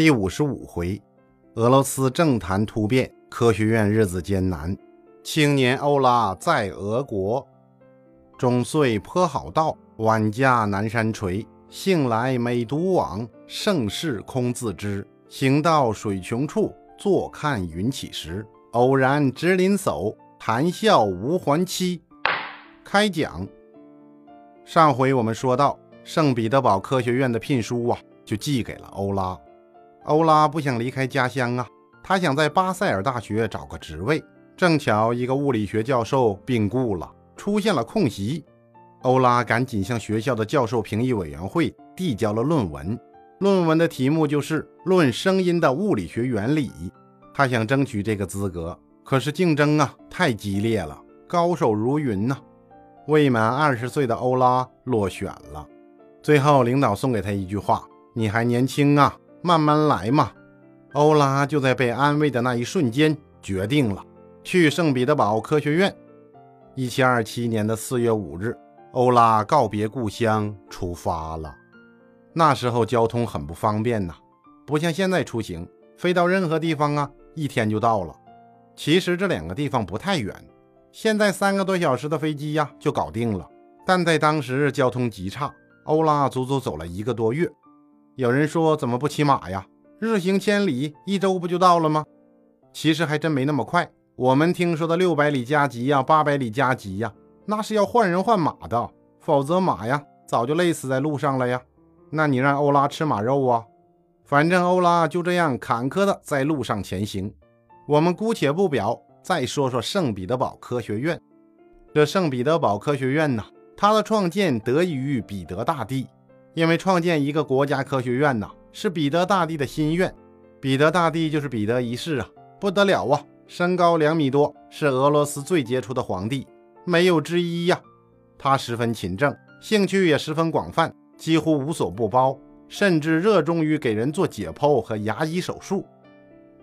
第五十五回，俄罗斯政坛突变，科学院日子艰难。青年欧拉在俄国，终岁颇好道，晚驾南山陲。幸来每独往，盛世空自知。行到水穷处，坐看云起时。偶然值林叟，谈笑无还期。开讲。上回我们说到，圣彼得堡科学院的聘书啊，就寄给了欧拉。欧拉不想离开家乡啊，他想在巴塞尔大学找个职位。正巧一个物理学教授病故了，出现了空席。欧拉赶紧向学校的教授评议委员会递交了论文，论文的题目就是《论声音的物理学原理》。他想争取这个资格，可是竞争啊太激烈了，高手如云呐。未满二十岁的欧拉落选了。最后，领导送给他一句话：“你还年轻啊，慢慢来嘛。”欧拉就在被安慰的那一瞬间决定了去圣彼得堡科学院。一七二七年的四月五日。欧拉告别故乡，出发了。那时候交通很不方便呐，不像现在出行，飞到任何地方啊，一天就到了。其实这两个地方不太远，现在三个多小时的飞机呀就搞定了。但在当时交通极差，欧拉足足走了一个多月。有人说怎么不骑马呀？日行千里，一周不就到了吗？其实还真没那么快。我们听说的六百里加急呀，八百里加急呀。那是要换人换马的，否则马呀早就累死在路上了呀。那你让欧拉吃马肉啊？反正欧拉就这样坎坷的在路上前行。我们姑且不表，再说说圣彼得堡科学院。这圣彼得堡科学院呢，它的创建得益于彼得大帝，因为创建一个国家科学院呢，是彼得大帝的心愿。彼得大帝就是彼得一世啊，不得了啊，身高两米多，是俄罗斯最杰出的皇帝。没有之一呀，他十分勤政，兴趣也十分广泛，几乎无所不包，甚至热衷于给人做解剖和牙医手术。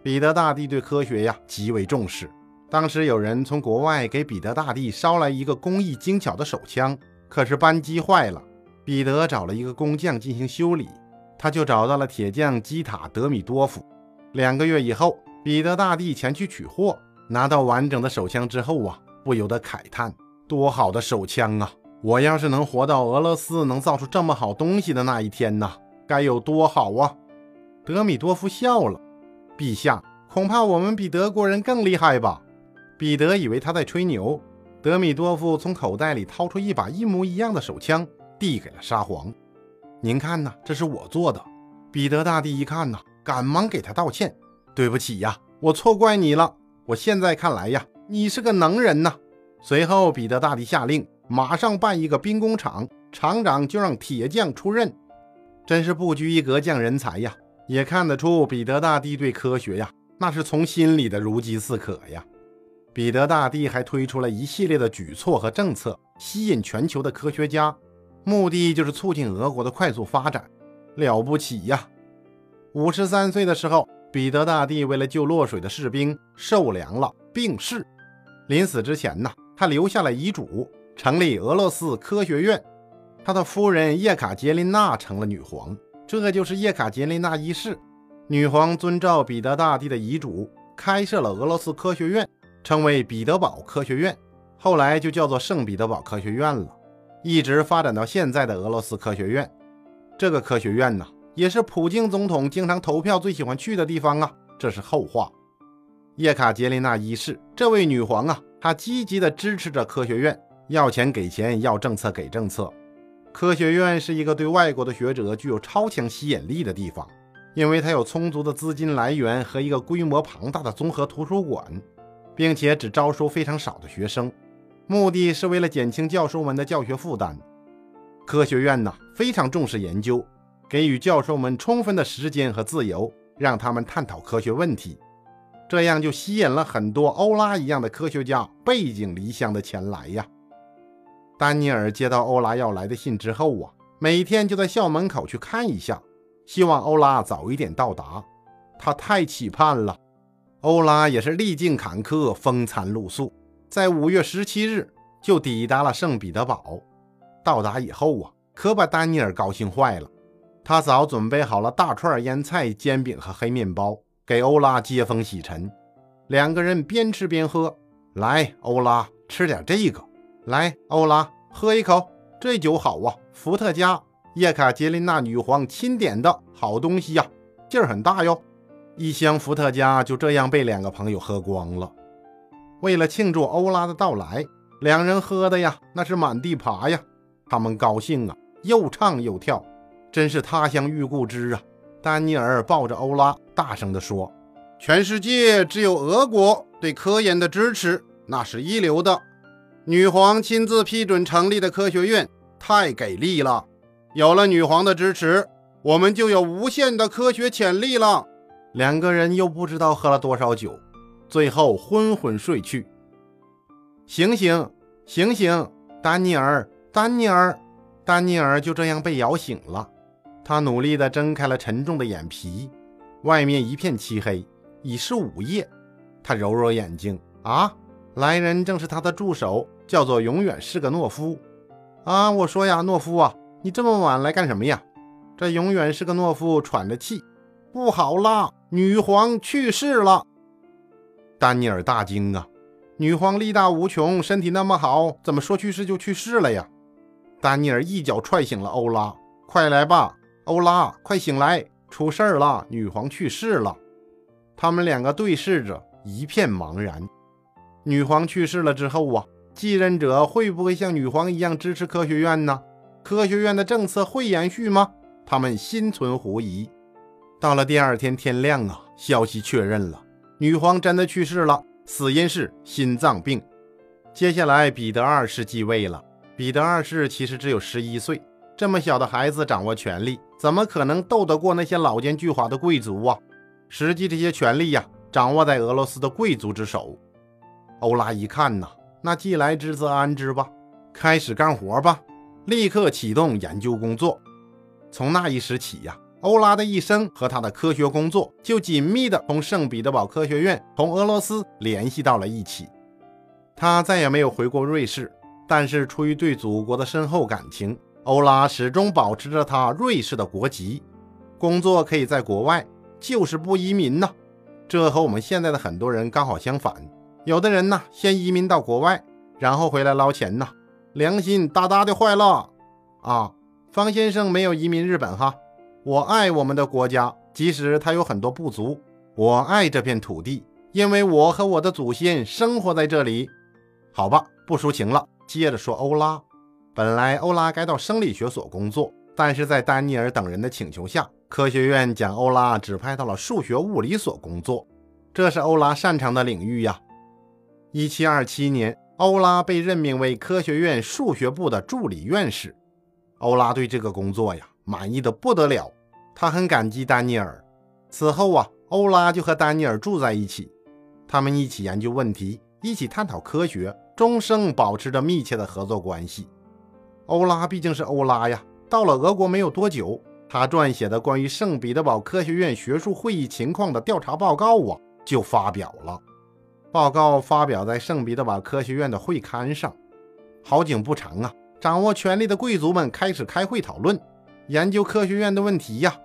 彼得大帝对科学呀极为重视。当时有人从国外给彼得大帝捎来一个工艺精巧的手枪，可是扳机坏了，彼得找了一个工匠进行修理，他就找到了铁匠基塔德米多夫。两个月以后，彼得大帝前去取货，拿到完整的手枪之后啊。不由得慨叹：“多好的手枪啊！我要是能活到俄罗斯能造出这么好东西的那一天呐，该有多好啊！”德米多夫笑了：“陛下，恐怕我们比德国人更厉害吧？”彼得以为他在吹牛。德米多夫从口袋里掏出一把一模一样的手枪，递给了沙皇：“您看呐，这是我做的。”彼得大帝一看呐，赶忙给他道歉：“对不起呀，我错怪你了。我现在看来呀。”你是个能人呐！随后，彼得大帝下令，马上办一个兵工厂，厂长就让铁匠出任，真是不拘一格降人才呀！也看得出彼得大帝对科学呀，那是从心里的如饥似渴呀。彼得大帝还推出了一系列的举措和政策，吸引全球的科学家，目的就是促进俄国的快速发展，了不起呀！五十三岁的时候，彼得大帝为了救落水的士兵，受凉了，病逝。临死之前呢，他留下了遗嘱，成立俄罗斯科学院。他的夫人叶卡捷琳娜成了女皇，这就是叶卡捷琳娜一世。女皇遵照彼得大帝的遗嘱，开设了俄罗斯科学院，称为彼得堡科学院，后来就叫做圣彼得堡科学院了，一直发展到现在的俄罗斯科学院。这个科学院呢，也是普京总统经常投票最喜欢去的地方啊，这是后话。叶卡捷琳娜一世，这位女皇啊，她积极地支持着科学院，要钱给钱，要政策给政策。科学院是一个对外国的学者具有超强吸引力的地方，因为它有充足的资金来源和一个规模庞大的综合图书馆，并且只招收非常少的学生，目的是为了减轻教授们的教学负担。科学院呢，非常重视研究，给予教授们充分的时间和自由，让他们探讨科学问题。这样就吸引了很多欧拉一样的科学家背井离乡的前来呀。丹尼尔接到欧拉要来的信之后啊，每天就在校门口去看一下，希望欧拉早一点到达。他太期盼了。欧拉也是历尽坎坷，风餐露宿，在五月十七日就抵达了圣彼得堡。到达以后啊，可把丹尼尔高兴坏了。他早准备好了大串腌菜、煎饼和黑面包，给欧拉接风洗尘。两个人边吃边喝。来，欧拉吃点这个。来，欧拉喝一口，这酒好啊，伏特加，叶卡捷琳娜女皇钦点的好东西呀，劲儿很大哟。一箱伏特加就这样被两个朋友喝光了。为了庆祝欧拉的到来，两人喝的呀，那是满地爬呀。他们高兴啊，又唱又跳。真是他乡遇故知啊！丹尼尔抱着欧拉，大声地说：“全世界只有俄国对科研的支持，那是一流的。女皇亲自批准成立的科学院，太给力了！有了女皇的支持，我们就有无限的科学潜力了。”两个人又不知道喝了多少酒，最后昏昏睡去。醒醒，醒醒！丹尼尔，丹尼尔，丹尼尔就这样被摇醒了。他努力地睁开了沉重的眼皮，外面一片漆黑，已是午夜。他揉揉眼睛，啊，来人正是他的助手，叫做永远是个懦夫。啊，我说呀，懦夫啊，你这么晚来干什么呀？这永远是个懦夫，喘着气。不好啦，女皇去世了！丹尼尔大惊啊，女皇力大无穷，身体那么好，怎么说去世就去世了呀？丹尼尔一脚踹醒了欧拉，快来吧！欧拉，快醒来！出事儿了，女皇去世了。他们两个对视着，一片茫然。女皇去世了之后啊，继任者会不会像女皇一样支持科学院呢？科学院的政策会延续吗？他们心存狐疑。到了第二天天亮啊，消息确认了，女皇真的去世了，死因是心脏病。接下来，彼得二世继位了。彼得二世其实只有十一岁。这么小的孩子掌握权力，怎么可能斗得过那些老奸巨猾的贵族啊？实际这些权力呀，掌握在俄罗斯的贵族之手。欧拉一看呐，那既来之则安之吧，开始干活吧，立刻启动研究工作。从那一时起呀，欧拉的一生和他的科学工作就紧密地同圣彼得堡科学院、同俄罗斯联系到了一起。他再也没有回过瑞士，但是出于对祖国的深厚感情。欧拉始终保持着他瑞士的国籍，工作可以在国外，就是不移民呢。这和我们现在的很多人刚好相反。有的人呢，先移民到国外，然后回来捞钱呢，良心大大的坏了啊！方先生没有移民日本哈，我爱我们的国家，即使它有很多不足，我爱这片土地，因为我和我的祖先生活在这里。好吧，不抒情了，接着说欧拉。本来欧拉该到生理学所工作，但是在丹尼尔等人的请求下，科学院将欧拉指派到了数学物理所工作。这是欧拉擅长的领域呀。一七二七年，欧拉被任命为科学院数学部的助理院士。欧拉对这个工作呀满意的不得了，他很感激丹尼尔。此后啊，欧拉就和丹尼尔住在一起，他们一起研究问题，一起探讨科学，终生保持着密切的合作关系。欧拉毕竟是欧拉呀，到了俄国没有多久，他撰写的关于圣彼得堡科学院学术会议情况的调查报告啊就发表了。报告发表在圣彼得堡科学院的会刊上。好景不长啊，掌握权力的贵族们开始开会讨论研究科学院的问题呀。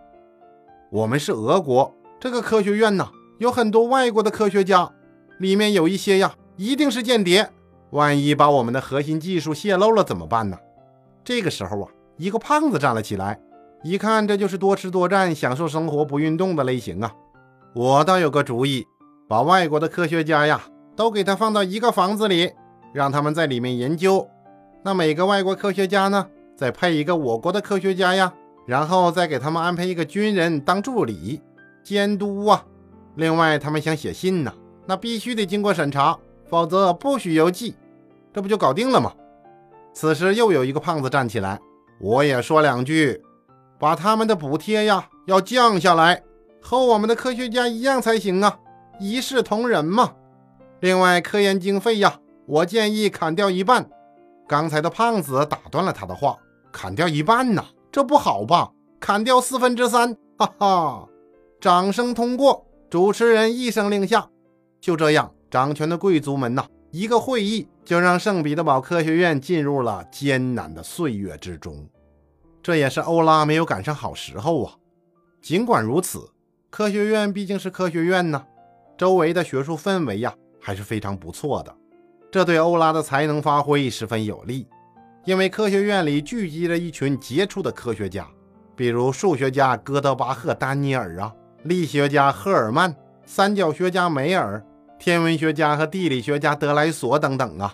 我们是俄国，这个科学院呢有很多外国的科学家，里面有一些呀一定是间谍，万一把我们的核心技术泄露了怎么办呢？这个时候啊，一个胖子站了起来，一看这就是多吃多占、享受生活不运动的类型啊。我倒有个主意，把外国的科学家呀都给他放到一个房子里，让他们在里面研究。那每个外国科学家呢，再配一个我国的科学家呀，然后再给他们安排一个军人当助理监督啊。另外，他们想写信呢，那必须得经过审查，否则不许邮寄。这不就搞定了吗？此时又有一个胖子站起来，我也说两句，把他们的补贴呀要降下来，和我们的科学家一样才行啊，一视同仁嘛。另外，科研经费呀，我建议砍掉一半。刚才的胖子打断了他的话，砍掉一半呐，这不好吧？砍掉四分之三，哈哈！掌声通过，主持人一声令下，就这样，掌权的贵族们呐。一个会议就让圣彼得堡科学院进入了艰难的岁月之中。这也是欧拉没有赶上好时候啊。尽管如此，科学院毕竟是科学院呢，周围的学术氛围呀还是非常不错的，这对欧拉的才能发挥十分有利。因为科学院里聚集着一群杰出的科学家，比如数学家哥德巴赫·丹尼尔啊，力学家赫尔曼，三角学家梅尔，天文学家和地理学家德莱索等等啊。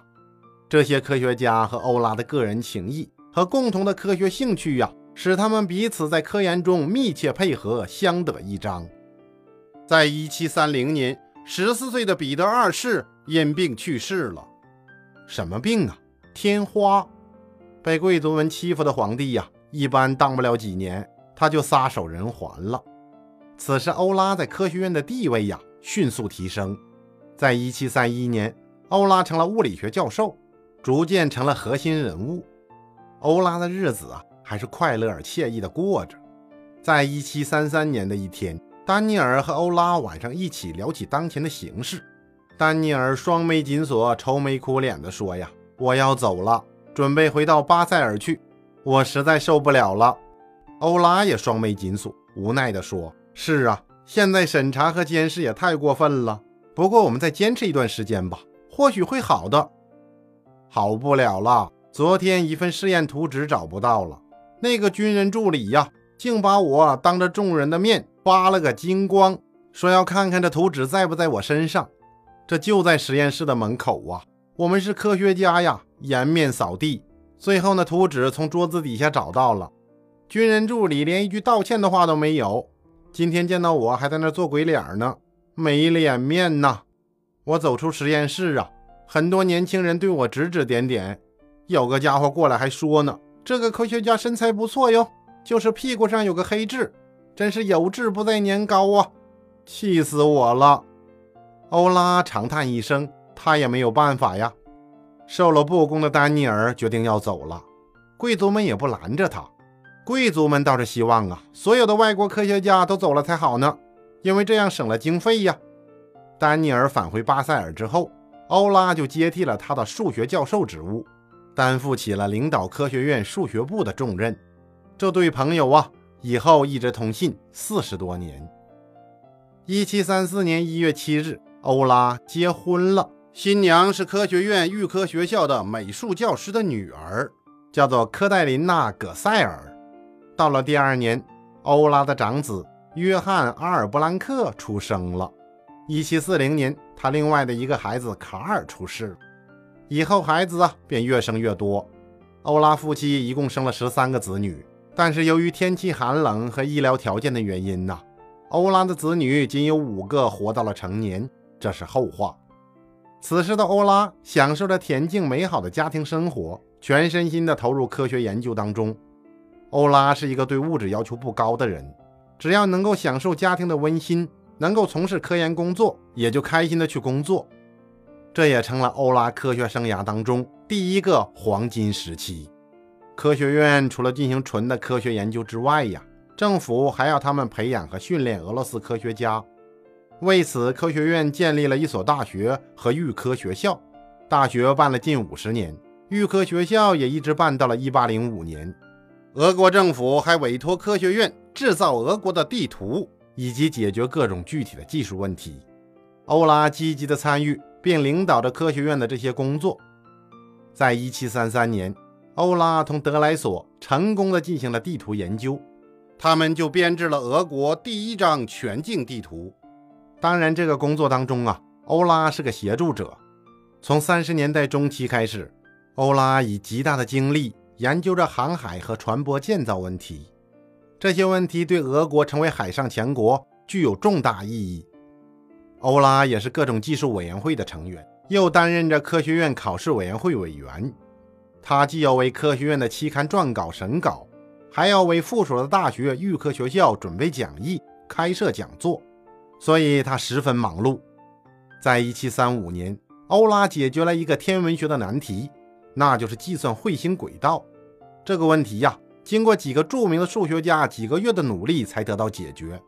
这些科学家和欧拉的个人情谊和共同的科学兴趣呀，使他们彼此在科研中密切配合，相得益彰。在一七三零年，十四岁的彼得二世因病去世了。什么病啊？天花。被贵族们欺负的皇帝呀，一般当不了几年，他就撒手人寰了。此时，欧拉在科学院的地位呀，迅速提升。在一七三一年，欧拉成了物理学教授，逐渐成了核心人物。欧拉的日子啊，还是快乐而惬意的过着。在一七三三年的一天，丹尼尔和欧拉晚上一起聊起当前的形势。丹尼尔双眉紧锁，愁眉苦脸地说：“呀，我要走了。”准备回到巴塞尔去，我实在受不了了。欧拉也双眉紧锁，无奈地说：“是啊，现在审查和监视也太过分了。不过我们再坚持一段时间吧，或许会好的。”好不了了，昨天一份试验图纸找不到了。那个军人助理呀，竟把我当着众人的面扒了个精光，说要看看这图纸在不在我身上。这就在实验室的门口啊。我们是科学家呀，颜面扫地。最后，那图纸从桌子底下找到了。军人助理连一句道歉的话都没有。今天见到我还在那做鬼脸呢，没脸面呐！我走出实验室啊，很多年轻人对我指指点点。有个家伙过来还说呢：“这个科学家身材不错哟，就是屁股上有个黑痣，真是有痣不在年高啊！”气死我了！欧拉长叹一声。他也没有办法呀。受了不公的丹尼尔决定要走了，贵族们也不拦着他。贵族们倒是希望啊，所有的外国科学家都走了才好呢，因为这样省了经费呀。丹尼尔返回巴塞尔之后，欧拉就接替了他的数学教授职务，担负起了领导科学院数学部的重任。这对朋友啊，以后一直通信四十多年。一七三四年一月七日，欧拉结婚了。新娘是科学院预科学校的美术教师的女儿，叫做科黛琳娜·葛塞尔。到了第二年，欧拉的长子约翰·阿尔布兰克出生了。1740年，他另外的一个孩子卡尔出世。以后孩子啊便越生越多。欧拉夫妻一共生了十三个子女，但是由于天气寒冷和医疗条件的原因呐，欧拉的子女仅有五个活到了成年，这是后话。此时的欧拉享受着恬静美好的家庭生活，全身心地投入科学研究当中。欧拉是一个对物质要求不高的人，只要能够享受家庭的温馨，能够从事科研工作，也就开心地去工作。这也成了欧拉科学生涯当中第一个黄金时期。科学院除了进行纯的科学研究之外呀，政府还要他们培养和训练俄罗斯科学家。为此，科学院建立了一所大学和预科学校。大学办了近五十年，预科学校也一直办到了一八零五年。俄国政府还委托科学院制造俄国的地图，以及解决各种具体的技术问题。欧拉积极地参与并领导着科学院的这些工作。在一七三三年，欧拉同德莱索成功地进行了地图研究，他们就编制了俄国第一张全境地图。当然，这个工作当中啊，欧拉是个协助者。从三十年代中期开始，欧拉以极大的精力研究着航海和船舶建造问题。这些问题对俄国成为海上强国具有重大意义。欧拉也是各种技术委员会的成员，又担任着科学院考试委员会委员。他既要为科学院的期刊撰稿审稿，还要为附属的大学预科学校准备讲义、开设讲座。所以他十分忙碌。在1735年，欧拉解决了一个天文学的难题，那就是计算彗星轨道。这个问题呀，经过几个著名的数学家几个月的努力才得到解决。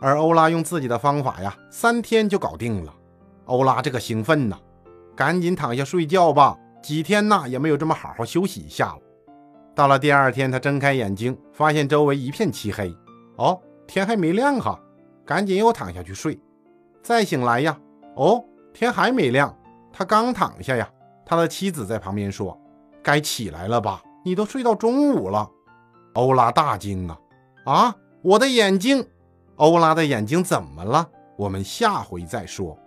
而欧拉用自己的方法呀，三天就搞定了。欧拉这个兴奋呐，赶紧躺下睡觉吧。几天呐，也没有这么好好休息一下了。到了第二天，他睁开眼睛，发现周围一片漆黑。哦，天还没亮哈，赶紧又躺下去睡。再醒来呀，哦，天还没亮。他刚躺下呀，他的妻子在旁边说：“该起来了吧？你都睡到中午了。”欧拉大惊啊！啊，我的眼睛！欧拉的眼睛怎么了？我们下回再说。